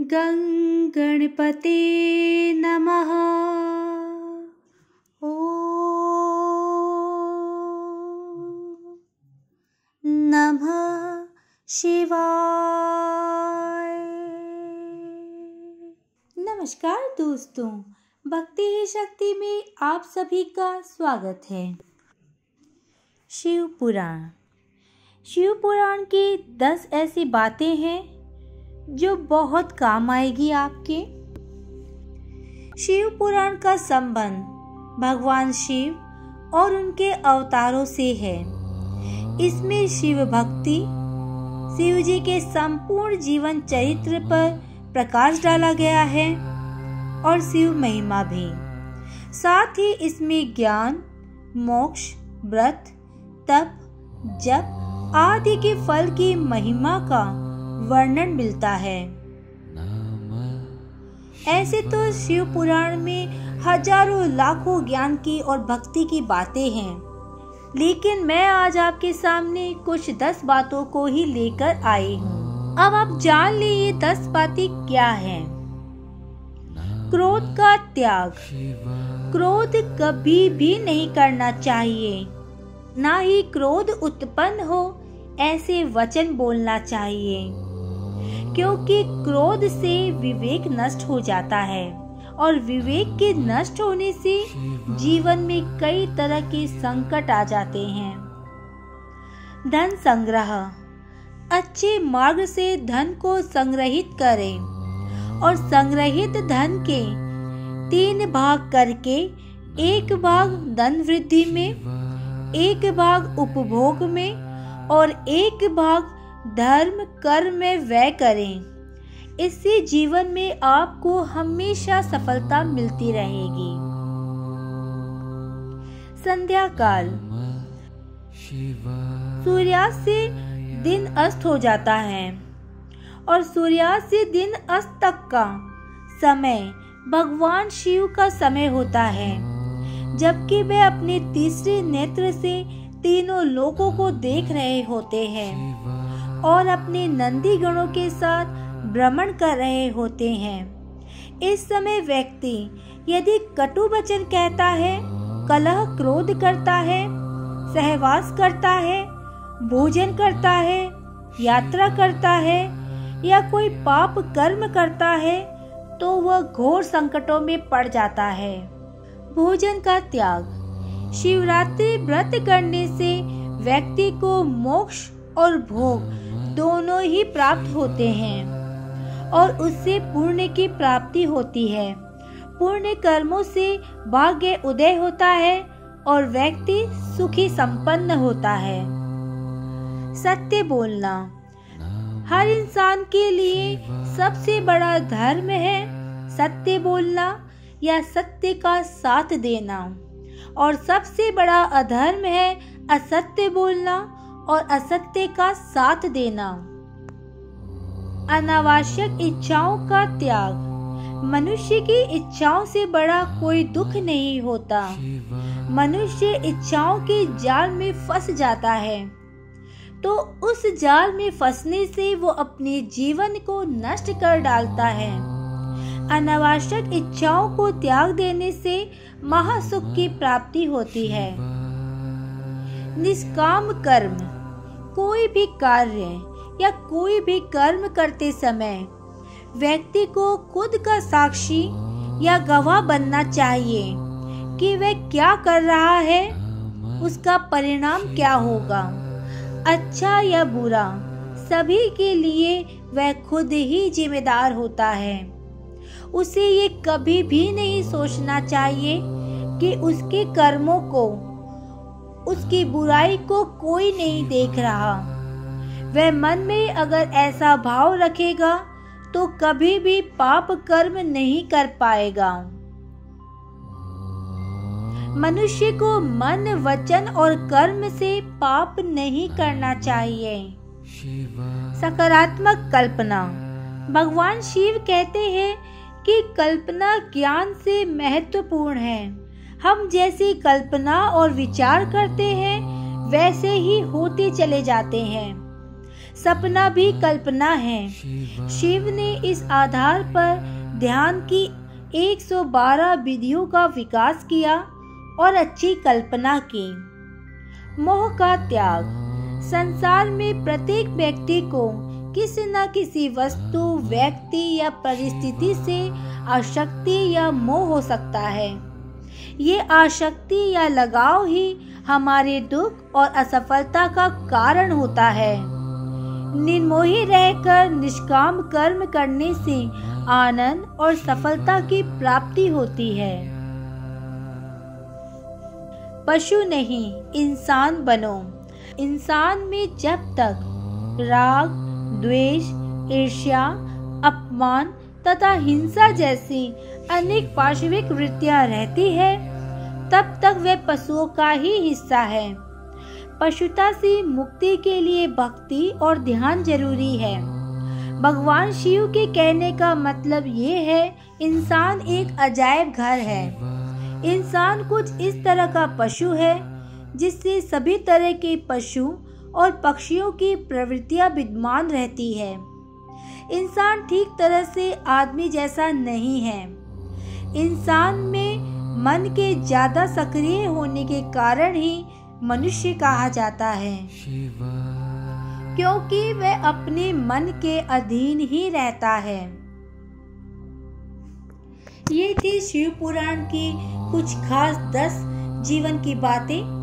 गङ्गणपते नमः। ओ नमः शिवाय। नमस्कार दोस्तों, भक्ति ही शक्ति में आप सभी का स्वागत है। शिव पुराण। शिव पुराण की दस ऐसी बातें हैं जो बहुत काम आएगी आपके। शिव पुराण का संबंध भगवान शिव और उनके अवतारों से है। इसमें शिव भक्ति, शिव जी के संपूर्ण जीवन चरित्र पर प्रकाश डाला गया है और शिव महिमा भी। साथ ही इसमें ज्ञान, मोक्ष, व्रत, तप, जप आदि के फल की महिमा का वर्णन मिलता है। ऐसे तो शिव पुराण में हज़ारों लाखों ज्ञान की और भक्ति की बातें हैं। लेकिन मैं आज आपके सामने कुछ दस बातों को ही लेकर आई हूँ। अब आप जान ली ये दस बातें क्या हैं। क्रोध का त्याग। क्रोध कभी भी नहीं करना चाहिए। ना ही क्रोध उत्पन्न हो ऐसे वचन बोलना चाहिए, क्योंकि क्रोध से विवेक नष्ट हो जाता है, और विवेक के नष्ट होने से जीवन में कई तरह के संकट आ जाते हैं। धन संग्रह, अच्छे मार्ग से धन को संग्रहित करें, और संग्रहित धन के तीन भाग करके एक भाग धन वृद्धि में, एक भाग उपभोग में और एक भाग धर्म, कर्म में व्यय करें। इससे जीवन में आपको हमेशा सफलता मिलती रहेगी। संध्या काल सूर्यास्त से दिन अस्त हो जाता है और सूर्यास्त से दिन अस्त तक का समय भगवान शिव का समय होता है, जबकि वे अपने तीसरे नेत्र से तीनों लोगों को देख रहे होते हैं और अपने नंदी गणों के साथ भ्रमण कर रहे होते हैं। इस समय व्यक्ति यदि कटु वचन कहता है, कलह क्रोध करता है, सहवास करता है, भोजन करता है, यात्रा करता है या कोई पाप कर्म करता है तो वह घोर संकटों में पड़ जाता है। भोजन का त्याग शिवरात्रि व्रत करने से व्यक्ति को मोक्ष और भोग दोनों ही प्राप्त होते हैं और उससे पुण्य की प्राप्ति होती है। पुण्य कर्मों से भाग्य उदय होता है और व्यक्ति सुखी संपन्न होता है। सत्य बोलना। हर इंसान के लिए सबसे बड़ा धर्म है सत्य बोलना या सत्य का साथ देना। और सबसे बड़ा अधर्म है असत्य बोलना और असत्य का साथ देना। अनावश्यक इच्छाओं का त्याग। मनुष्य की इच्छाओं से बड़ा कोई दुख नहीं होता। मनुष्य इच्छाओं के जाल में फंस जाता है। तो उस जाल में फंसने से वो अपने जीवन को नष्ट कर डालता है। अनावश्यक इच्छाओं को त्याग देने से महासुख की प्राप्ति होती है। निष्काम कर्म, कोई भी कार्य या कोई भी कर्म करते समय व्यक्ति को खुद का साक्षी या गवाह बनना चाहिए कि वह क्या कर रहा है, उसका परिणाम क्या होगा। अच्छा या बुरा, सभी के लिए वह खुद ही जिम्मेदार होता है। उसे ये कभी भी नहीं सोचना चाहिए कि उसके कर्मों को, उसकी बुराई को कोई नहीं देख रहा। वह मन में अगर ऐसा भाव रखेगा तो कभी भी पाप कर्म नहीं कर पाएगा। मनुष्य को मन, वचन और कर्म से पाप नहीं करना चाहिए। सकारात्मक कल्पना। भगवान शिव कहते हैं कि कल्पना ज्ञान से महत्वपूर्ण है। हम जैसी कल्पना और विचार करते हैं, वैसे ही होते चले जाते हैं। सपना भी कल्पना है। शिव ने इस आधार पर ध्यान की 112 विधियों का विकास किया और अच्छी कल्पना की। मोह का त्याग। संसार में प्रत्येक व्यक्ति को किसी न किसी वस्तु व्यक्ति या परिस्थिति से आसक्ति या मोह हो सकता है। ये आसक्ति या लगाव ही हमारे दुख और असफलता का कारण होता है। निर्मोही रहकर निष्काम कर्म करने से आनंद और सफलता की प्राप्ति होती है। पशु नहीं इंसान बनो। इंसान में जब तक राग द्वेष, ईर्ष्या, अपमान तथा हिंसा जैसी अनेक पार्श्विक वृत्तियाँ रहती है। तब तक वे पशुओं का ही हिस्सा है। पशुता से मुक्ति के लिए भक्ति और ध्यान ज़रूरी है। भगवान शिव के कहने का मतलब ये है, इंसान एक अजायब घर है। इंसान कुछ इस तरह का पशु है, जिससे सभी तरह के पशु और पक्षियों की प्रवृत्तियाँ विद्यमान रहती है। इंसान ठीक तरह से आदमी जैसा नहीं है। इंसान में मन के ज़्यादा सक्रिय होने के कारण ही मनुष्य कहा जाता है। क्योंकि वह अपने मन के अधीन ही रहता है। ये थी शिव पुराण की कुछ खास दस जीवन की बातें।